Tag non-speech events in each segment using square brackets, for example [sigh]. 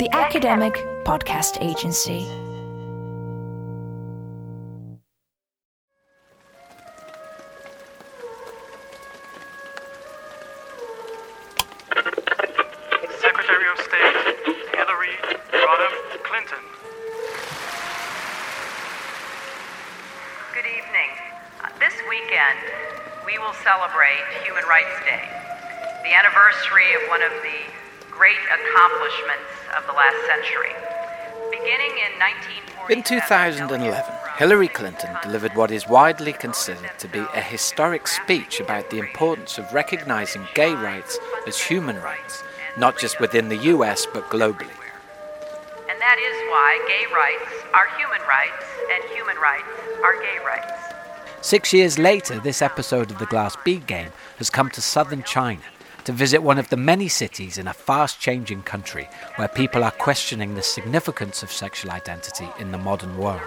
the academic podcast agency. In 2011, Hillary Clinton delivered what is widely considered to be a historic speech about the importance of recognizing gay rights as human rights, not just within the US but globally. And that is why gay rights are human rights and human rights are gay rights. Six years later, this episode of the Glass Bead Game has come to southern China to visit one of the many cities in a fast changing country where people are questioning the significance of sexual identity in the modern world.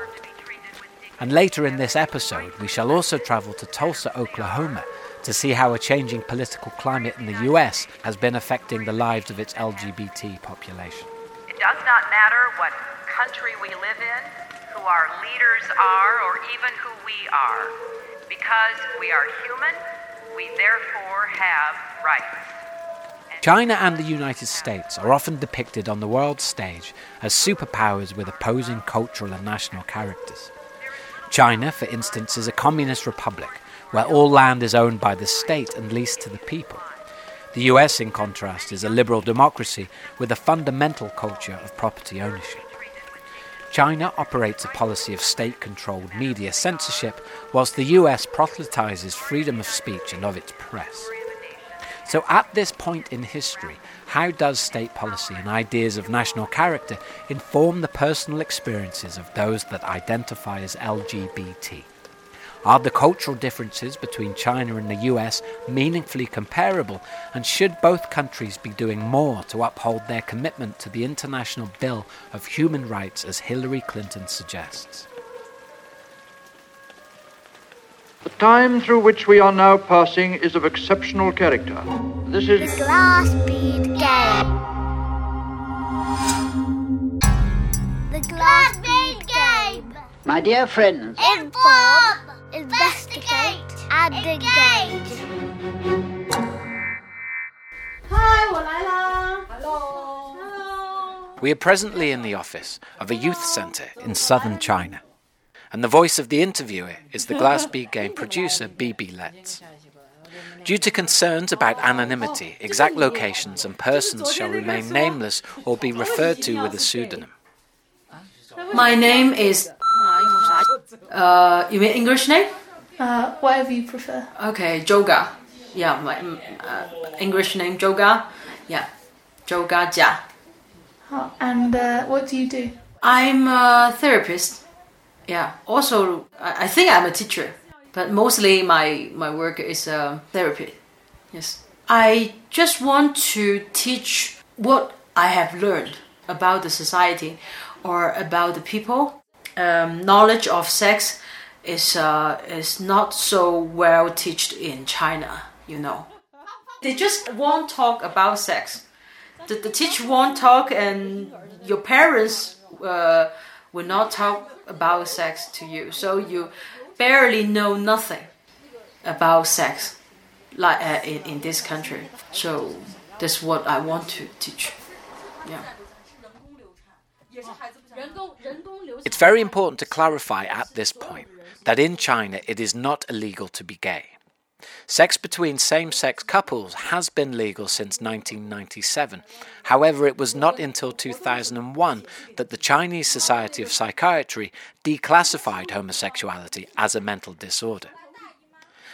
And later in this episode, we shall also travel to Tulsa, Oklahoma, to see how a changing political climate in the US has been affecting the lives of its LGBT population. It does not matter what country we live in, who our leaders are, or even who we are. Because we are human, we therefore have rights. China and the United States are often depicted on the world stage as superpowers with opposing cultural and national characters. China, for instance, is a communist republic where all land is owned by the state and leased to the people. The US, in contrast, is a liberal democracy with a fundamental culture of property ownership. China operates a policy of state controlled media censorship, whilst the US proselytizes freedom of speech and of its press. So, at this point in history, how does state policy and ideas of national character inform the personal experiences of those that identify as LGBT? Are the cultural differences between China and the US meaningfully comparable, and should both countries be doing more to uphold their commitment to the International Bill of Human Rights as Hillary Clinton suggests? The time through which we are now passing is of exceptional character. This is The glass bead game. The glass bead game. My dear friends, Inform, investigate, and engage. Hi, Hello. Hello. We are presently in the office of a youth centre in southern China, and the voice of the interviewer is the Glass Bead game producer Bibi Letts. Due to concerns about anonymity, exact locations and persons shall remain nameless or be referred to with a pseudonym. My name is uh, you mean English name? Uh, whatever you prefer. Okay, Joga. Yeah, my mm, uh, English name Joga. Yeah, Joga Jia. Oh, and uh, what do you do? I'm a therapist. Yeah. Also, I, I think I'm a teacher, but mostly my my work is uh, therapy. Yes. I just want to teach what I have learned about the society or about the people. Um, knowledge of sex is uh, is not so well taught in China. You know, they just won't talk about sex. The, the teacher won't talk, and your parents uh, will not talk about sex to you. So you barely know nothing about sex, like uh, in in this country. So that's what I want to teach. Yeah. It's very important to clarify at this point that in China it is not illegal to be gay. Sex between same sex couples has been legal since 1997. However, it was not until 2001 that the Chinese Society of Psychiatry declassified homosexuality as a mental disorder.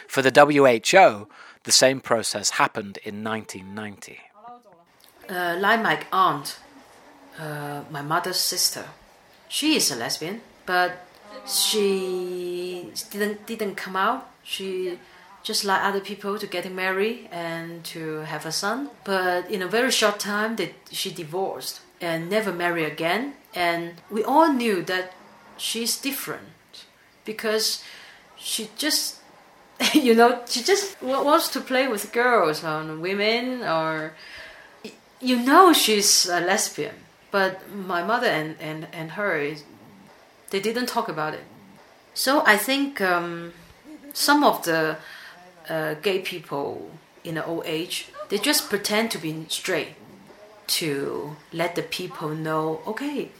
For the WHO, the same process happened in 1990. Uh, like my aunt, uh, my mother's sister, she is a lesbian, but she didn't didn't come out. She just like other people to getting married and to have a son. But in a very short time, that she divorced and never marry again. And we all knew that she's different because she just [laughs] you know she just wants to play with girls or women or you know she's a lesbian But my mother and, and, and her, they didn't talk about it. So I think um, some of the uh, gay people in the old age, they just pretend to be straight to let the people know, okay,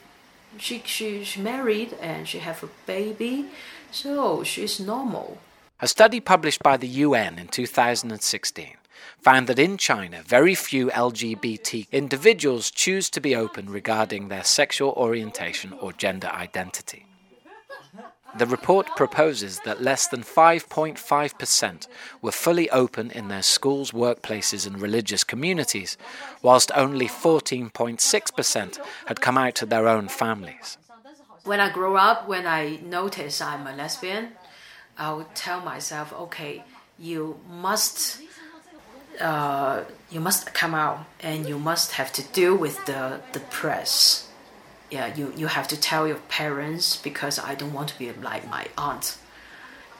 she, she, she married and she have a baby, so she's normal. A study published by the UN in 2016 found that in China, very few LGBT individuals choose to be open regarding their sexual orientation or gender identity. The report proposes that less than 5.5% were fully open in their schools, workplaces, and religious communities, whilst only 14.6% had come out to their own families. When I grow up, when I notice I'm a lesbian, I would tell myself, okay, you must. Uh, you must come out and you must have to deal with the, the press yeah, you, you have to tell your parents because I don't want to be like my aunt.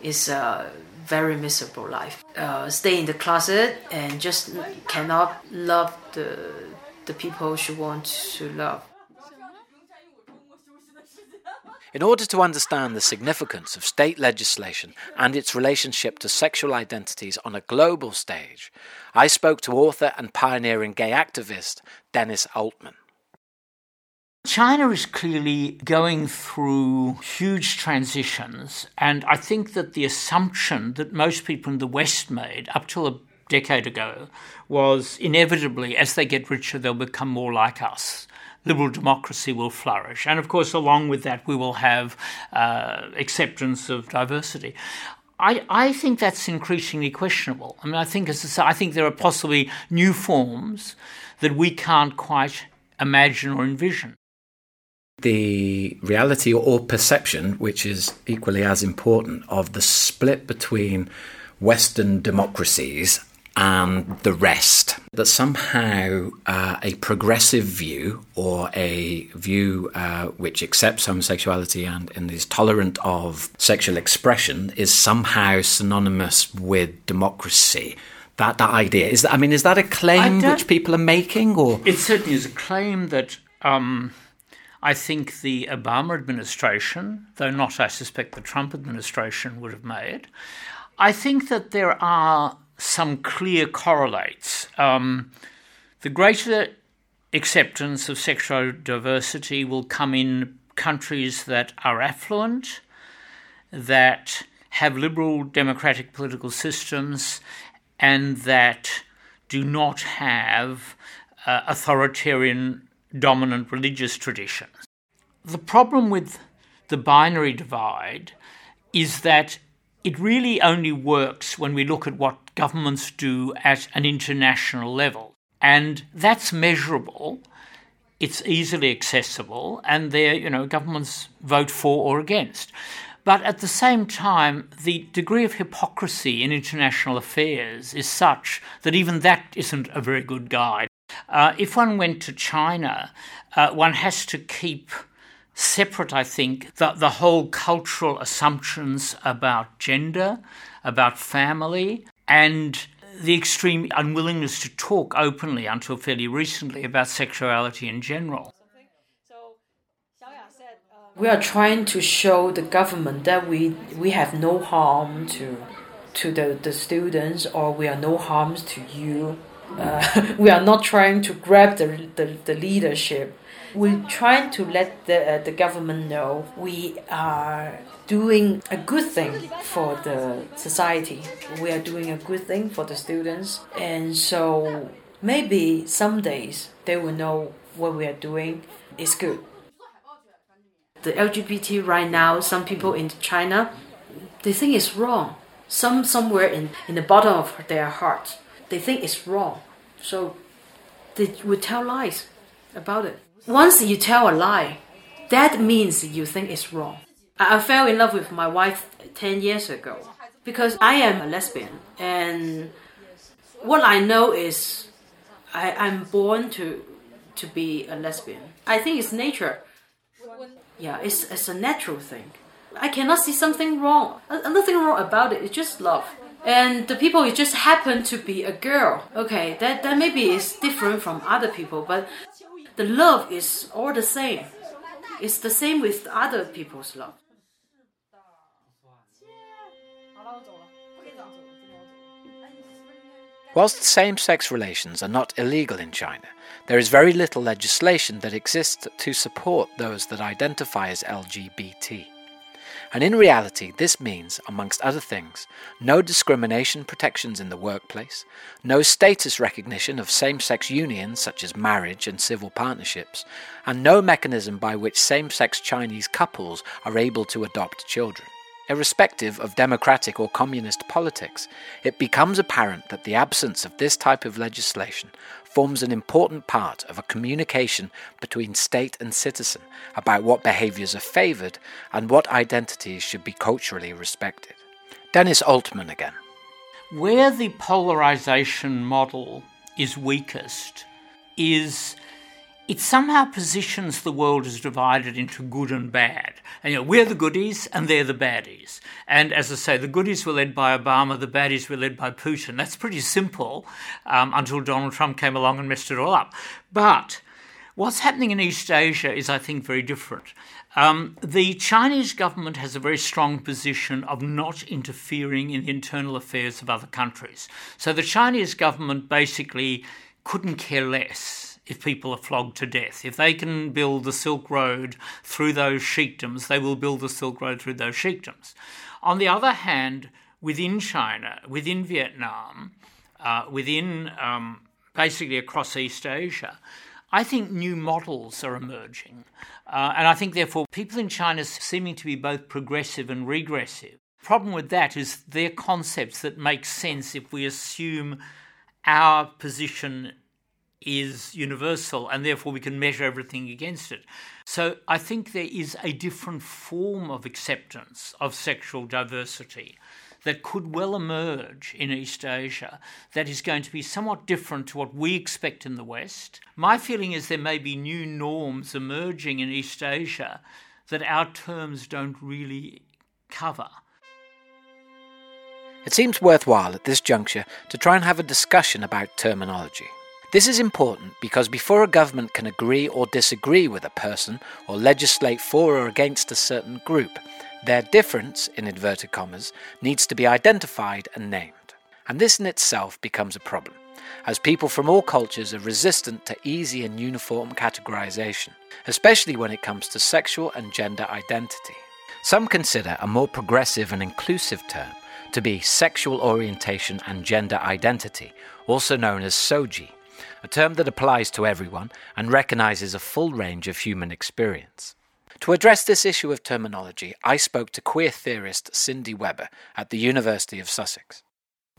It's a very miserable life. Uh, stay in the closet and just cannot love the the people she wants to love. In order to understand the significance of state legislation and its relationship to sexual identities on a global stage, I spoke to author and pioneering gay activist Dennis Altman. China is clearly going through huge transitions, and I think that the assumption that most people in the West made up till a decade ago was inevitably, as they get richer, they'll become more like us. Liberal democracy will flourish. And of course, along with that, we will have uh, acceptance of diversity. I, I think that's increasingly questionable. I mean, I think, as I think there are possibly new forms that we can't quite imagine or envision the reality or perception, which is equally as important, of the split between Western democracies and the rest. That somehow uh, a progressive view or a view uh, which accepts homosexuality and, and is tolerant of sexual expression is somehow synonymous with democracy. That, that idea is that I mean is that a claim which people are making or it certainly is a claim that um, I think the Obama administration, though not, I suspect, the Trump administration would have made. I think that there are some clear correlates. Um, the greater acceptance of sexual diversity will come in countries that are affluent, that have liberal democratic political systems, and that do not have uh, authoritarian dominant religious traditions. The problem with the binary divide is that it really only works when we look at what governments do at an international level. And that's measurable, it's easily accessible, and there, you know, governments vote for or against. But at the same time, the degree of hypocrisy in international affairs is such that even that isn't a very good guide. Uh, if one went to China, uh, one has to keep separate, I think, the, the whole cultural assumptions about gender, about family, and the extreme unwillingness to talk openly until fairly recently about sexuality in general. We are trying to show the government that we, we have no harm to to the, the students or we are no harms to you uh, [laughs] we are not trying to grab the, the, the leadership. We're trying to let the, uh, the government know we are doing a good thing for the society. We are doing a good thing for the students. And so maybe some days they will know what we are doing is good. The LGBT right now, some people in China, they think it's wrong. Some somewhere in, in the bottom of their heart they think it's wrong. So they would tell lies about it. Once you tell a lie, that means you think it's wrong. I, fell in love with my wife 10 years ago because I am a lesbian. And what I know is I, I'm born to, to be a lesbian. I think it's nature. Yeah, it's, it's a natural thing. I cannot see something wrong. Uh, nothing wrong about it. It's just love and the people it just happened to be a girl okay that that maybe is different from other people but the love is all the same. It's the same with other people's love. Whilst same sex relations are not illegal in China, there is very little legislation that exists to support those that identify as LGBT. And in reality, this means, amongst other things, no discrimination protections in the workplace, no status recognition of same sex unions such as marriage and civil partnerships, and no mechanism by which same sex Chinese couples are able to adopt children. Irrespective of democratic or communist politics, it becomes apparent that the absence of this type of legislation forms an important part of a communication between state and citizen about what behaviours are favoured and what identities should be culturally respected. Dennis Altman again. Where the polarisation model is weakest is it somehow positions the world as divided into good and bad. And you know, we're the goodies and they're the baddies. And as I say, the goodies were led by Obama, the baddies were led by Putin. That's pretty simple um, until Donald Trump came along and messed it all up. But what's happening in East Asia is, I think, very different. Um, the Chinese government has a very strong position of not interfering in the internal affairs of other countries. So the Chinese government basically couldn't care less if people are flogged to death. If they can build the Silk Road through those sheikdoms, they will build the Silk Road through those sheikdoms. On the other hand, within China, within Vietnam, uh, within um, basically across East Asia, I think new models are emerging. Uh, and I think, therefore, people in China seeming to be both progressive and regressive. Problem with that is they're concepts that make sense if we assume our position is universal and therefore we can measure everything against it. So I think there is a different form of acceptance of sexual diversity that could well emerge in East Asia that is going to be somewhat different to what we expect in the West. My feeling is there may be new norms emerging in East Asia that our terms don't really cover. It seems worthwhile at this juncture to try and have a discussion about terminology. This is important because before a government can agree or disagree with a person or legislate for or against a certain group, their difference, in inverted commas, needs to be identified and named. And this in itself becomes a problem, as people from all cultures are resistant to easy and uniform categorization, especially when it comes to sexual and gender identity. Some consider a more progressive and inclusive term to be sexual orientation and gender identity, also known as SOGI, a term that applies to everyone and recognizes a full range of human experience. To address this issue of terminology, I spoke to queer theorist Cindy Weber at the University of Sussex.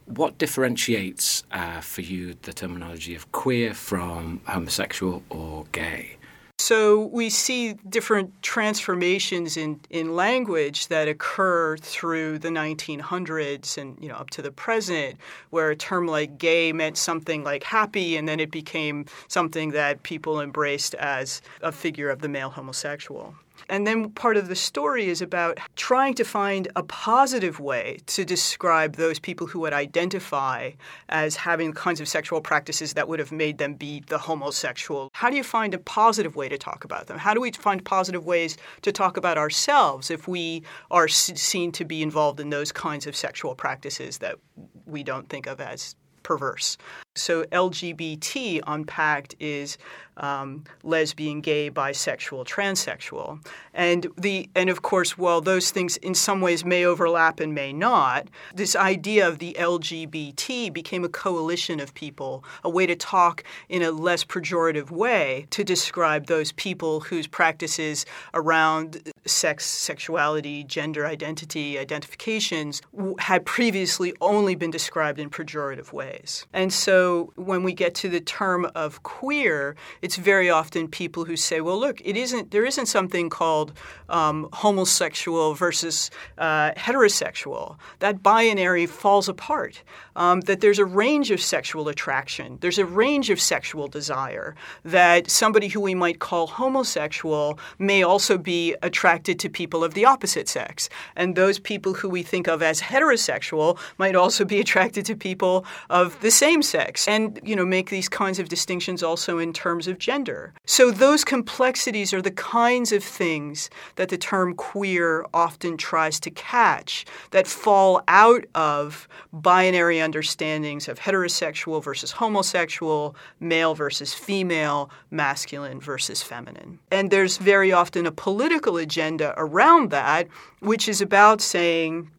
What differentiates uh, for you the terminology of queer from homosexual or gay? So we see different transformations in, in language that occur through the 1900s and you know up to the present, where a term like gay meant something like happy, and then it became something that people embraced as a figure of the male homosexual. And then part of the story is about trying to find a positive way to describe those people who would identify as having kinds of sexual practices that would have made them be the homosexual. How do you find a positive way to talk about them? How do we find positive ways to talk about ourselves if we are seen to be involved in those kinds of sexual practices that we don't think of as perverse? So LGBT unpacked is um, lesbian, gay, bisexual, transsexual, and the and of course, while those things in some ways may overlap and may not, this idea of the LGBT became a coalition of people, a way to talk in a less pejorative way to describe those people whose practices around sex, sexuality, gender identity, identifications had previously only been described in pejorative ways, and so when we get to the term of queer it's very often people who say, well, look, it isn't, there isn't something called um, homosexual versus uh, heterosexual. That binary falls apart. Um, that there's a range of sexual attraction, there's a range of sexual desire, that somebody who we might call homosexual may also be attracted to people of the opposite sex. And those people who we think of as heterosexual might also be attracted to people of the same sex sex and you know make these kinds of distinctions also in terms of gender. So those complexities are the kinds of things that the term queer often tries to catch that fall out of binary understandings of heterosexual versus homosexual, male versus female, masculine versus feminine. And there's very often a political agenda around that which is about saying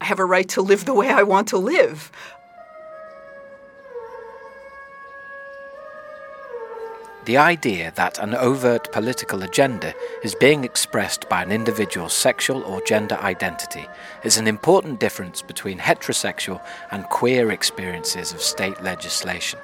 I have a right to live the way I want to live. The idea that an overt political agenda is being expressed by an individual's sexual or gender identity is an important difference between heterosexual and queer experiences of state legislation.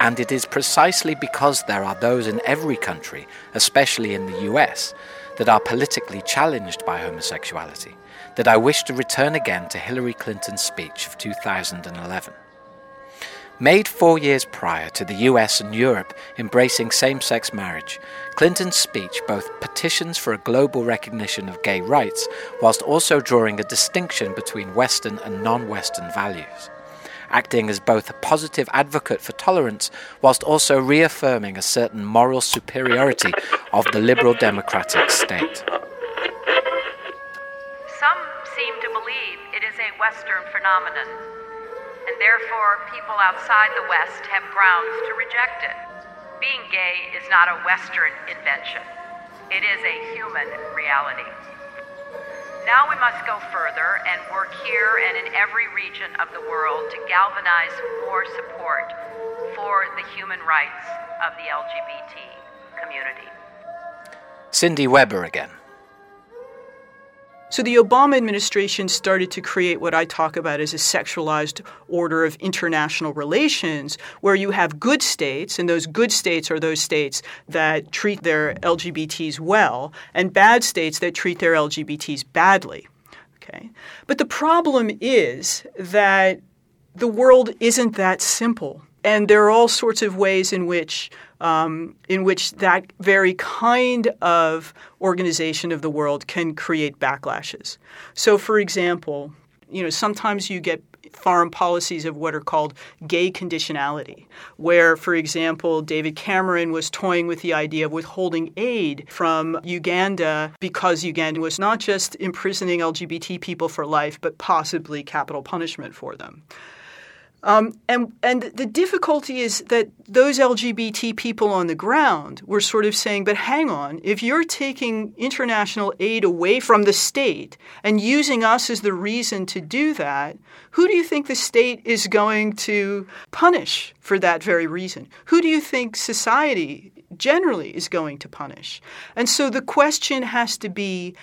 And it is precisely because there are those in every country, especially in the US, that are politically challenged by homosexuality that I wish to return again to Hillary Clinton's speech of 2011. Made four years prior to the US and Europe embracing same sex marriage, Clinton's speech both petitions for a global recognition of gay rights whilst also drawing a distinction between Western and non Western values, acting as both a positive advocate for tolerance whilst also reaffirming a certain moral superiority of the liberal democratic state. Some seem to believe it is a Western phenomenon and therefore people outside the West have grounds to reject it. Being gay is not a Western invention, it is a human reality. Now we must go further and work here and in every region of the world to galvanize more support for the human rights of the LGBT community. Cindy Weber again. So the Obama administration started to create what I talk about as a sexualized order of international relations, where you have good states, and those good states are those states that treat their LGBTs well, and bad states that treat their LGBTs badly. Okay? But the problem is that the world isn't that simple. And there are all sorts of ways in which um, in which that very kind of organization of the world can create backlashes. So, for example, you know, sometimes you get foreign policies of what are called gay conditionality, where, for example, David Cameron was toying with the idea of withholding aid from Uganda because Uganda was not just imprisoning LGBT people for life, but possibly capital punishment for them. Um, and and the difficulty is that those LGBT people on the ground were sort of saying, but hang on, if you're taking international aid away from the state and using us as the reason to do that, who do you think the state is going to punish for that very reason? Who do you think society generally is going to punish? And so the question has to be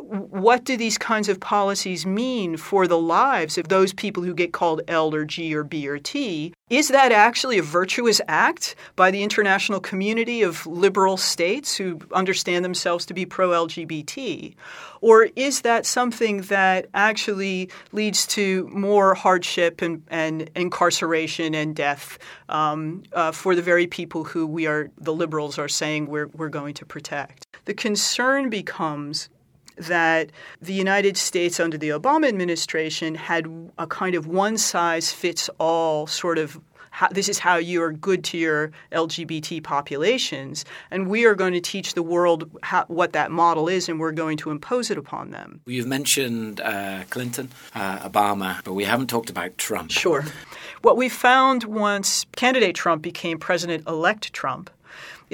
what do these kinds of policies mean for the lives of those people who get called L or G or B or T? Is that actually a virtuous act by the international community of liberal states who understand themselves to be pro LGBT? Or is that something that actually leads to more hardship and, and incarceration and death um, uh, for the very people who we are, the liberals are saying we're, we're going to protect? The concern becomes that the United States under the Obama administration had a kind of one size fits all sort of how, this is how you are good to your LGBT populations, and we are going to teach the world how, what that model is, and we're going to impose it upon them. You've mentioned uh, Clinton, uh, Obama, but we haven't talked about Trump. Sure. What we found once candidate Trump became President elect Trump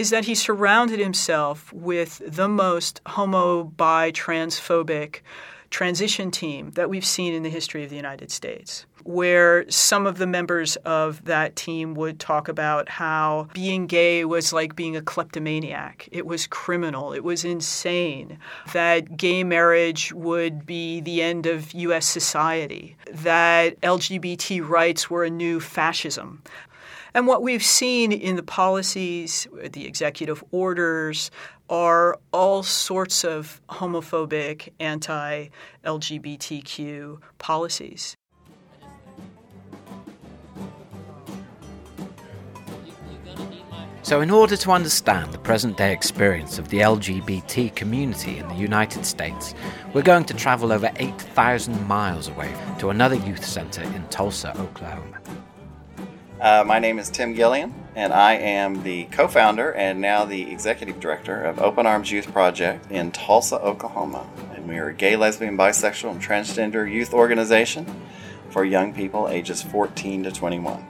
is that he surrounded himself with the most homo, bi, transphobic transition team that we've seen in the history of the United States. Where some of the members of that team would talk about how being gay was like being a kleptomaniac. It was criminal. It was insane. That gay marriage would be the end of U.S. society. That LGBT rights were a new fascism. And what we've seen in the policies, the executive orders, are all sorts of homophobic, anti LGBTQ policies. So, in order to understand the present day experience of the LGBT community in the United States, we're going to travel over 8,000 miles away to another youth centre in Tulsa, Oklahoma. Uh, my name is Tim Gillian, and I am the co founder and now the executive director of Open Arms Youth Project in Tulsa, Oklahoma. And we are a gay, lesbian, bisexual, and transgender youth organization for young people ages 14 to 21.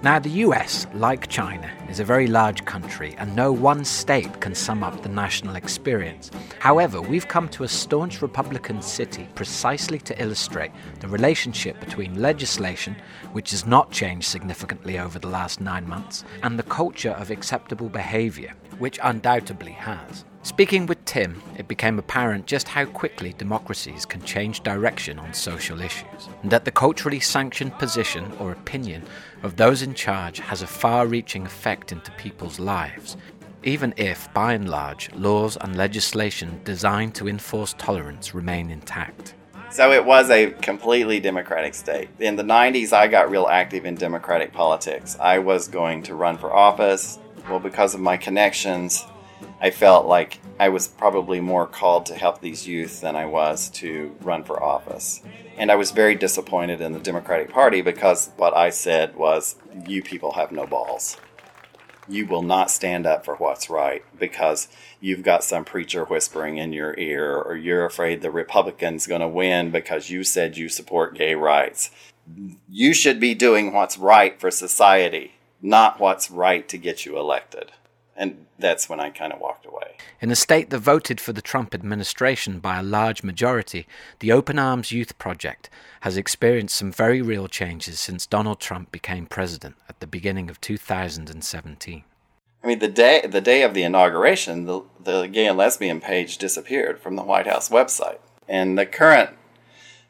Now, the US, like China, is a very large country, and no one state can sum up the national experience. However, we've come to a staunch Republican city precisely to illustrate the relationship between legislation, which has not changed significantly over the last nine months, and the culture of acceptable behaviour, which undoubtedly has. Speaking with Tim, it became apparent just how quickly democracies can change direction on social issues, and that the culturally sanctioned position or opinion of those in charge has a far reaching effect into people's lives, even if, by and large, laws and legislation designed to enforce tolerance remain intact. So it was a completely democratic state. In the 90s, I got real active in democratic politics. I was going to run for office. Well, because of my connections, I felt like I was probably more called to help these youth than I was to run for office. And I was very disappointed in the Democratic Party because what I said was, You people have no balls. You will not stand up for what's right because you've got some preacher whispering in your ear, or you're afraid the Republican's going to win because you said you support gay rights. You should be doing what's right for society, not what's right to get you elected. And that's when I kind of walked away. In a state that voted for the Trump administration by a large majority, the Open Arms Youth Project has experienced some very real changes since Donald Trump became president at the beginning of 2017. I mean, the day the day of the inauguration, the, the gay and lesbian page disappeared from the White House website, and the current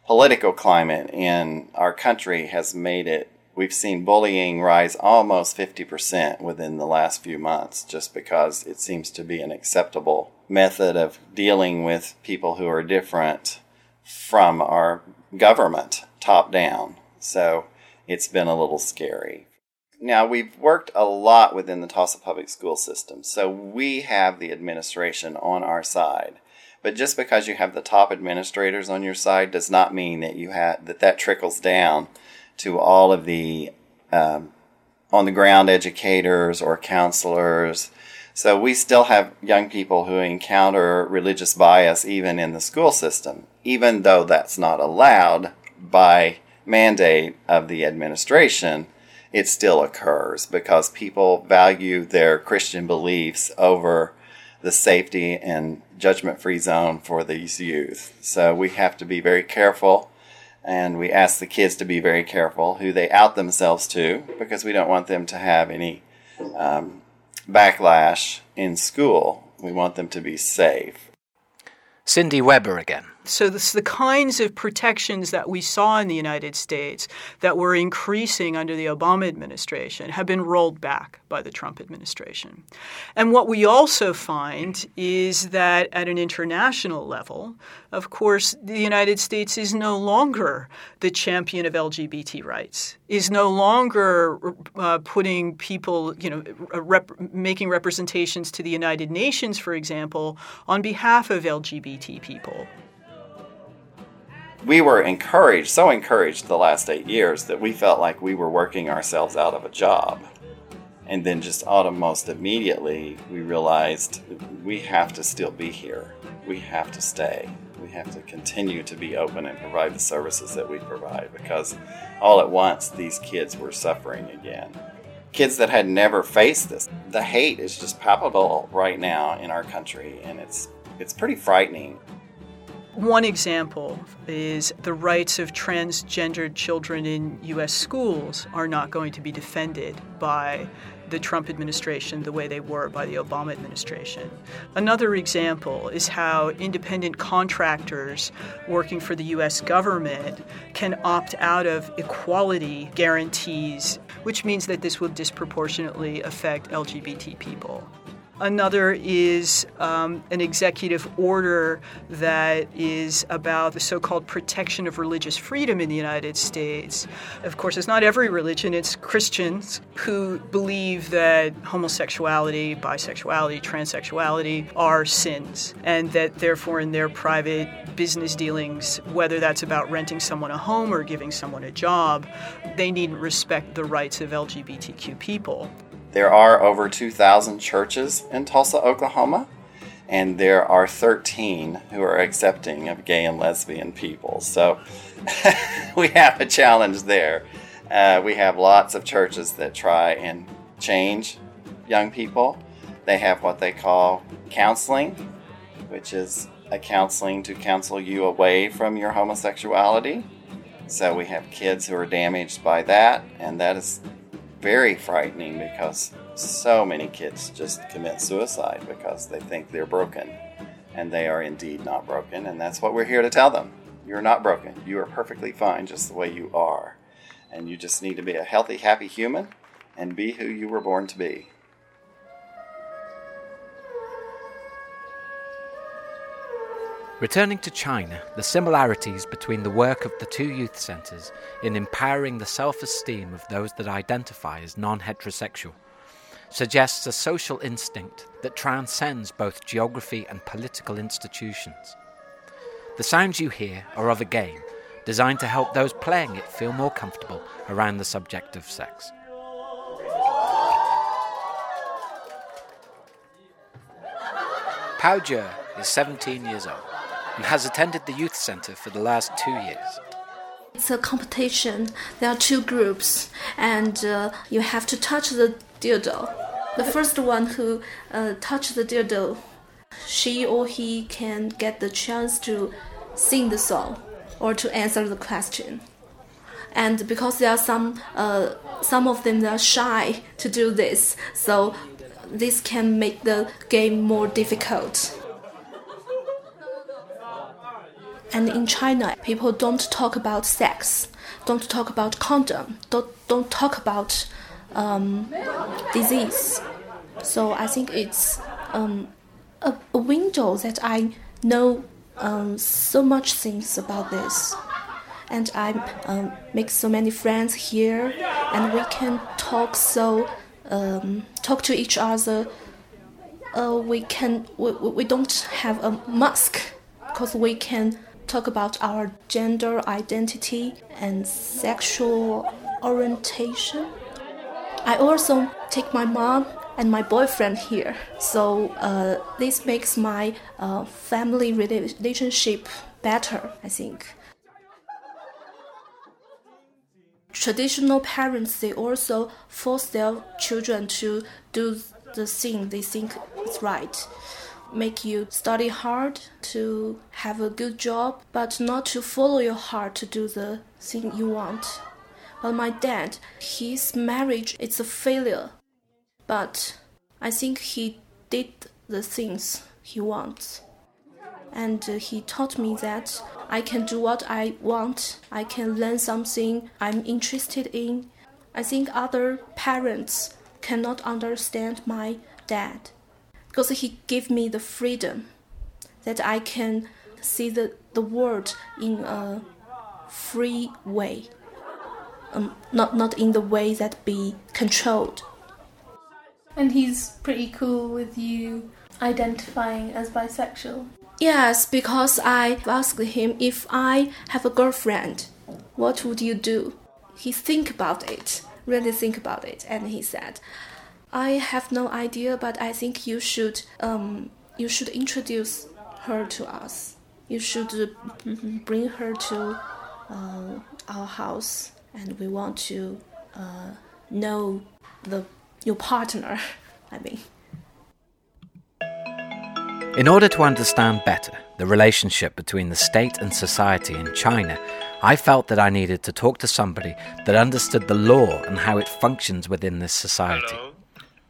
political climate in our country has made it we've seen bullying rise almost 50% within the last few months just because it seems to be an acceptable method of dealing with people who are different from our government top down. So it's been a little scary. Now, we've worked a lot within the Tulsa public school system, so we have the administration on our side. But just because you have the top administrators on your side does not mean that you have that that trickles down to all of the um, on the ground educators or counselors. So we still have young people who encounter religious bias even in the school system, even though that's not allowed by mandate of the administration. It still occurs because people value their Christian beliefs over the safety and judgment free zone for these youth. So we have to be very careful and we ask the kids to be very careful who they out themselves to because we don't want them to have any um, backlash in school. We want them to be safe. Cindy Weber again. So this, the kinds of protections that we saw in the United States that were increasing under the Obama administration have been rolled back by the Trump administration. And what we also find is that at an international level, of course, the United States is no longer the champion of LGBT rights, is no longer uh, putting people, you know, rep- making representations to the United Nations, for example, on behalf of LGBT people we were encouraged, so encouraged the last eight years that we felt like we were working ourselves out of a job. And then just almost immediately, we realized we have to still be here. We have to stay. We have to continue to be open and provide the services that we provide because all at once these kids were suffering again. Kids that had never faced this. The hate is just palpable right now in our country and it's it's pretty frightening. One example is the rights of transgendered children in U.S. schools are not going to be defended by the Trump administration the way they were by the Obama administration. Another example is how independent contractors working for the U.S. government can opt out of equality guarantees, which means that this will disproportionately affect LGBT people. Another is um, an executive order that is about the so called protection of religious freedom in the United States. Of course, it's not every religion, it's Christians who believe that homosexuality, bisexuality, transsexuality are sins, and that therefore in their private business dealings, whether that's about renting someone a home or giving someone a job, they need respect the rights of LGBTQ people. There are over 2,000 churches in Tulsa, Oklahoma, and there are 13 who are accepting of gay and lesbian people. So [laughs] we have a challenge there. Uh, we have lots of churches that try and change young people. They have what they call counseling, which is a counseling to counsel you away from your homosexuality. So we have kids who are damaged by that, and that is very frightening because so many kids just commit suicide because they think they're broken. And they are indeed not broken and that's what we're here to tell them. You're not broken. You are perfectly fine just the way you are. And you just need to be a healthy happy human and be who you were born to be Returning to China, the similarities between the work of the two youth centres in empowering the self esteem of those that identify as non heterosexual suggests a social instinct that transcends both geography and political institutions. The sounds you hear are of a game designed to help those playing it feel more comfortable around the subject of sex. Pao Jie is 17 years old and has attended the youth center for the last two years. It's a competition. There are two groups, and uh, you have to touch the dildo. The first one who uh, touch the dildo, she or he can get the chance to sing the song or to answer the question. And because there are some, uh, some of them are shy to do this, so this can make the game more difficult. And in China, people don't talk about sex, don't talk about condom, don't don't talk about um, disease. So I think it's um, a, a, window that I know um, so much things about this, and I um, make so many friends here, and we can talk so um, talk to each other. Uh, we can we, we don't have a mask because we can talk about our gender identity and sexual orientation. I also take my mom and my boyfriend here, so uh, this makes my uh, family relationship better, I think. Traditional parents, they also force their children to do the thing they think is right make you study hard to have a good job, but not to follow your heart to do the thing you want. But my dad, his marriage is a failure. But I think he did the things he wants. And uh, he taught me that I can do what I want, I can learn something I'm interested in. I think other parents cannot understand my dad because he gave me the freedom that I can see the, the world in a free way, um, not not in the way that be controlled. And he's pretty cool with you identifying as bisexual. Yes, because I asked him if I have a girlfriend, what would you do? He think about it, really think about it, and he said, I have no idea, but I think you should um, you should introduce her to us. You should uh, bring her to uh, our house, and we want to uh, know the your partner. [laughs] I mean. In order to understand better the relationship between the state and society in China, I felt that I needed to talk to somebody that understood the law and how it functions within this society. Hello.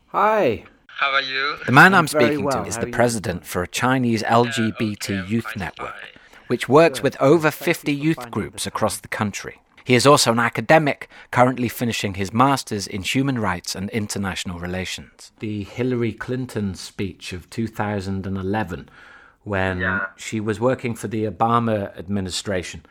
Hi. How are you? The man I'm, I'm speaking well. to is How the are you? president for a Chinese uh, LGBT okay, youth network, which works Good. with over Thank 50 youth groups this across the country. He is also an academic, currently finishing his master's in human rights and international relations. The Hillary Clinton speech of 2011, when Yeah. she was working for the Obama administration,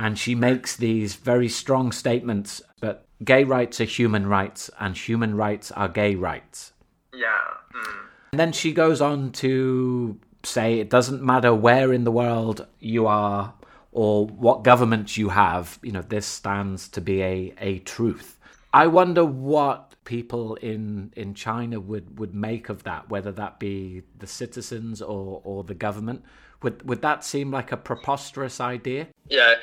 and she makes these very strong statements that gay rights are human rights and human rights are gay rights. Yeah. Mm. And then she goes on to say it doesn't matter where in the world you are or what government you have, you know, this stands to be a, a truth. I wonder what people in, in China would, would make of that, whether that be the citizens or, or the government. Would, would that seem like a preposterous idea? Yeah,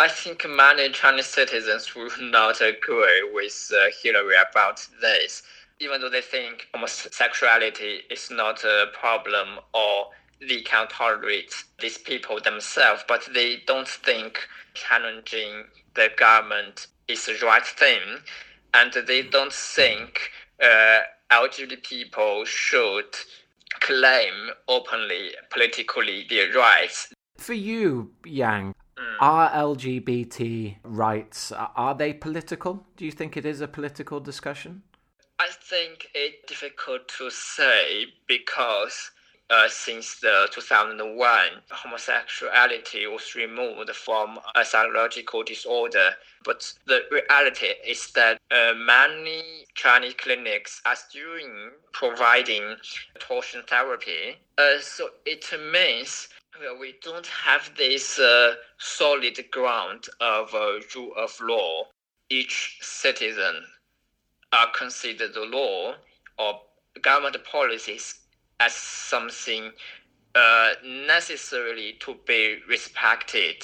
I think many Chinese citizens will [laughs] not agree with uh, Hillary about this, even though they think homosexuality is not a problem or they can tolerate these people themselves, but they don't think challenging the government is the right thing, and they don't think uh, LGBT people should claim openly, politically their rights. For you, Yang, are LGBT rights are they political? Do you think it is a political discussion? I think it's difficult to say because uh, since the 2001, homosexuality was removed from a psychological disorder. But the reality is that uh, many Chinese clinics are still providing conversion therapy. Uh, so it means well, we don't have this uh, solid ground of uh, rule of law. Each citizen are considered the law or government policies as something uh, necessarily to be respected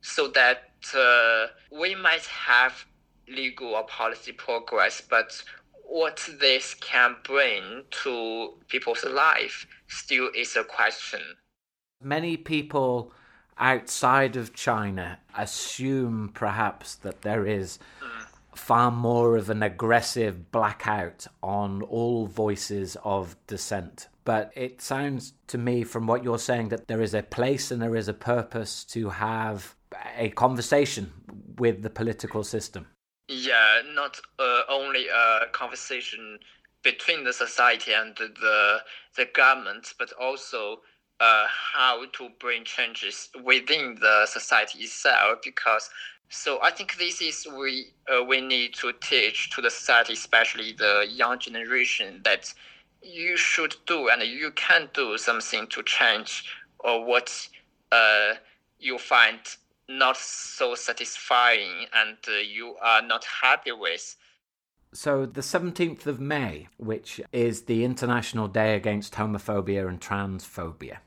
so that uh, we might have legal or policy progress, but what this can bring to people's life still is a question. Many people outside of China assume perhaps that there is far more of an aggressive blackout on all voices of dissent. But it sounds to me, from what you're saying, that there is a place and there is a purpose to have a conversation with the political system. Yeah, not uh, only a conversation between the society and the the government, but also uh, how to bring changes within the society itself. Because so I think this is we uh, we need to teach to the society, especially the young generation, that you should do and you can do something to change or what uh, you find not so satisfying and uh, you are not happy with. So, the 17th of May, which is the International Day Against Homophobia and Transphobia.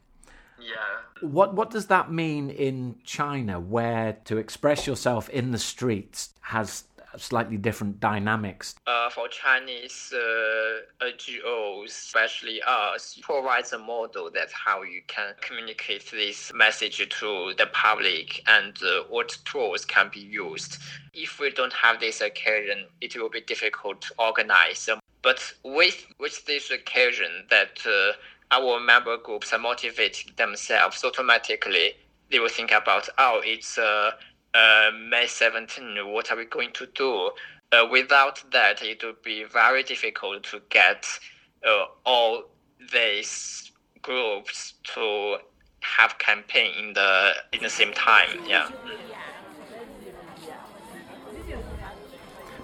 Yeah. What what does that mean in China, where to express yourself in the streets has slightly different dynamics? Uh, for Chinese uh, NGOs, especially us, provides a model that how you can communicate this message to the public and uh, what tools can be used. If we don't have this occasion, it will be difficult to organize. But with with this occasion, that uh, our member groups are motivated themselves automatically. They will think about, oh, it's uh, uh, May 17, what are we going to do? Uh, without that, it would be very difficult to get uh, all these groups to have campaign in the in the same time. Yeah.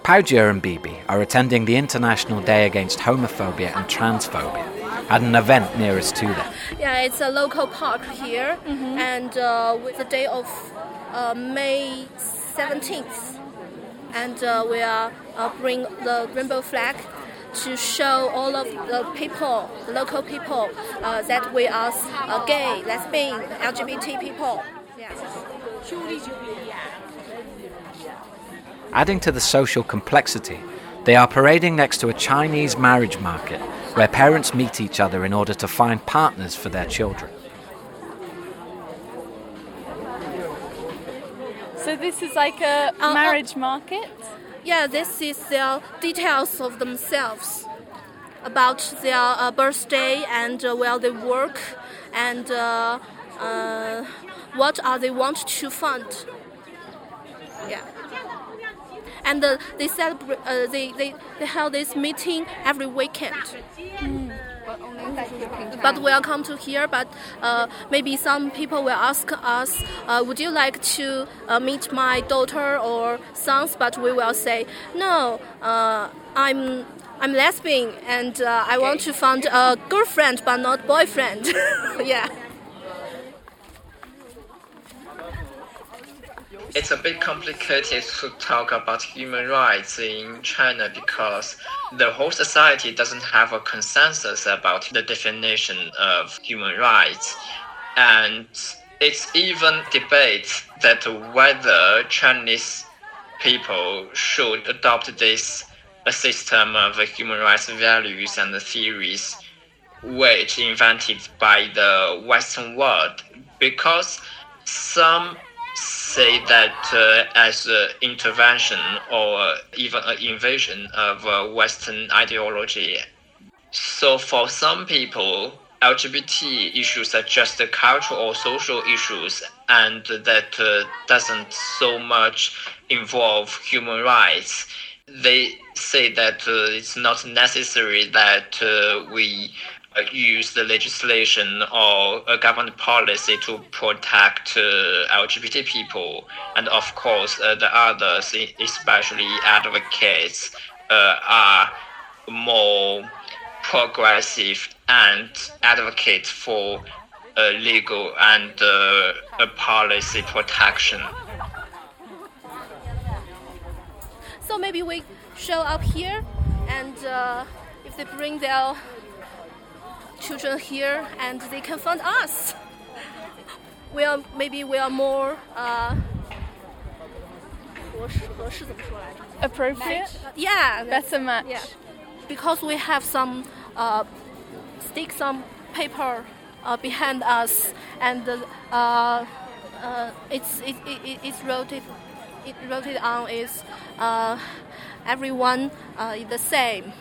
Pao and Bibi are attending the International Day Against Homophobia and Transphobia at an event nearest to them. Yeah, it's a local park here, and uh, with the day of uh, May 17th, and uh, we are uh, bring the rainbow flag to show all of the people, the local people, uh, that we are uh, gay, lesbian, LGBT people. Yeah. Adding to the social complexity, they are parading next to a Chinese marriage market where parents meet each other in order to find partners for their children. So this is like a Uh, uh, marriage market. Yeah, this is their details of themselves about their uh, birthday and uh, where they work and uh, uh, what are they want to fund. Yeah. And uh, they celebrate. Uh, they, they they held this meeting every weekend. But we are come to here. But uh, maybe some people will ask us, uh, "Would you like to uh, meet my daughter or sons?" But we will say, "No, uh, I'm I'm lesbian and uh, I want to find a girlfriend, but not boyfriend." [laughs] yeah. It's a bit complicated to talk about human rights in China because the whole society doesn't have a consensus about the definition of human rights. And it's even debate that whether Chinese people should adopt this system of human rights values and theories which invented by the Western world because some say that uh, as an intervention or even an invasion of uh, Western ideology. So for some people, LGBT issues are just cultural or social issues, and that uh, doesn't so much involve human rights. They say that uh, it's not necessary that uh, we uh, use the legislation or a government policy to protect uh, LGBT people. And of course, uh, the others, especially advocates, uh, are more progressive and advocate for uh, legal and uh, policy protection. So maybe we show up here, and if they bring their children here and they can find us. We are maybe we are more uh, appropriate. Yeah, better match. Yeah, because we have some uh, stick some paper uh, behind us and uh, uh, it's it, it, it's wrote it, wrote on is uh, everyone is the same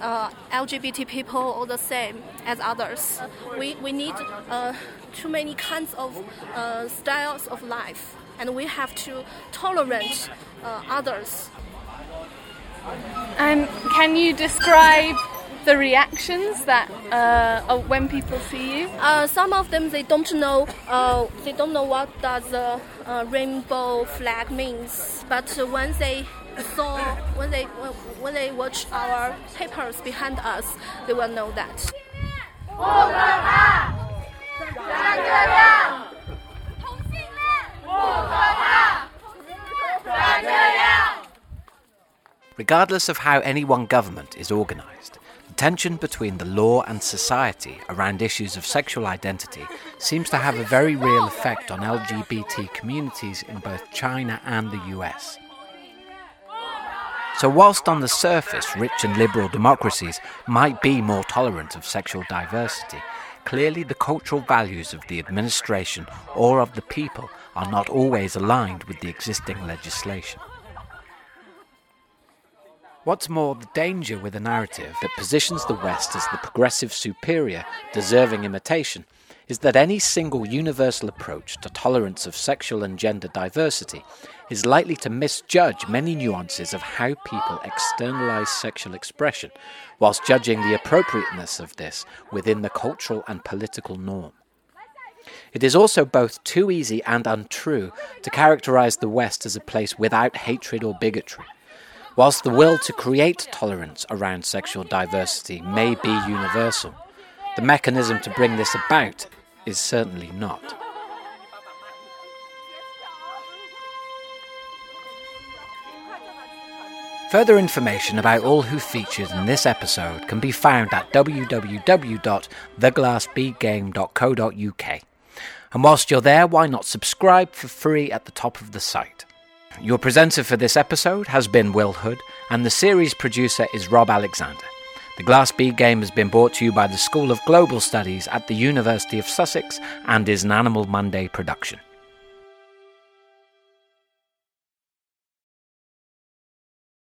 uh, LGBT people all the same as others. We, we need uh, too many kinds of uh, styles of life, and we have to tolerate uh, others. And can you describe the reactions that uh, when people see you? Uh, some of them they don't know. Uh, they don't know what does the rainbow flag means. But when they saw, when they when they watch our papers behind us, they will know that. Regardless of how any one government is organised, the tension between the law and society around issues of sexual identity seems to have a very real effect on LGBT communities in both China and the US. So, whilst on the surface rich and liberal democracies might be more tolerant of sexual diversity, clearly the cultural values of the administration or of the people are not always aligned with the existing legislation. What's more, the danger with a narrative that positions the West as the progressive superior, deserving imitation, is that any single universal approach to tolerance of sexual and gender diversity is likely to misjudge many nuances of how people externalize sexual expression, whilst judging the appropriateness of this within the cultural and political norm. It is also both too easy and untrue to characterize the West as a place without hatred or bigotry. Whilst the will to create tolerance around sexual diversity may be universal, the mechanism to bring this about is certainly not. Further information about all who featured in this episode can be found at www.theglassbeadgame.co.uk. And whilst you're there, why not subscribe for free at the top of the site? Your presenter for this episode has been Will Hood, and the series producer is Rob Alexander. The Glass Bead Game has been brought to you by the School of Global Studies at the University of Sussex and is an Animal Monday production.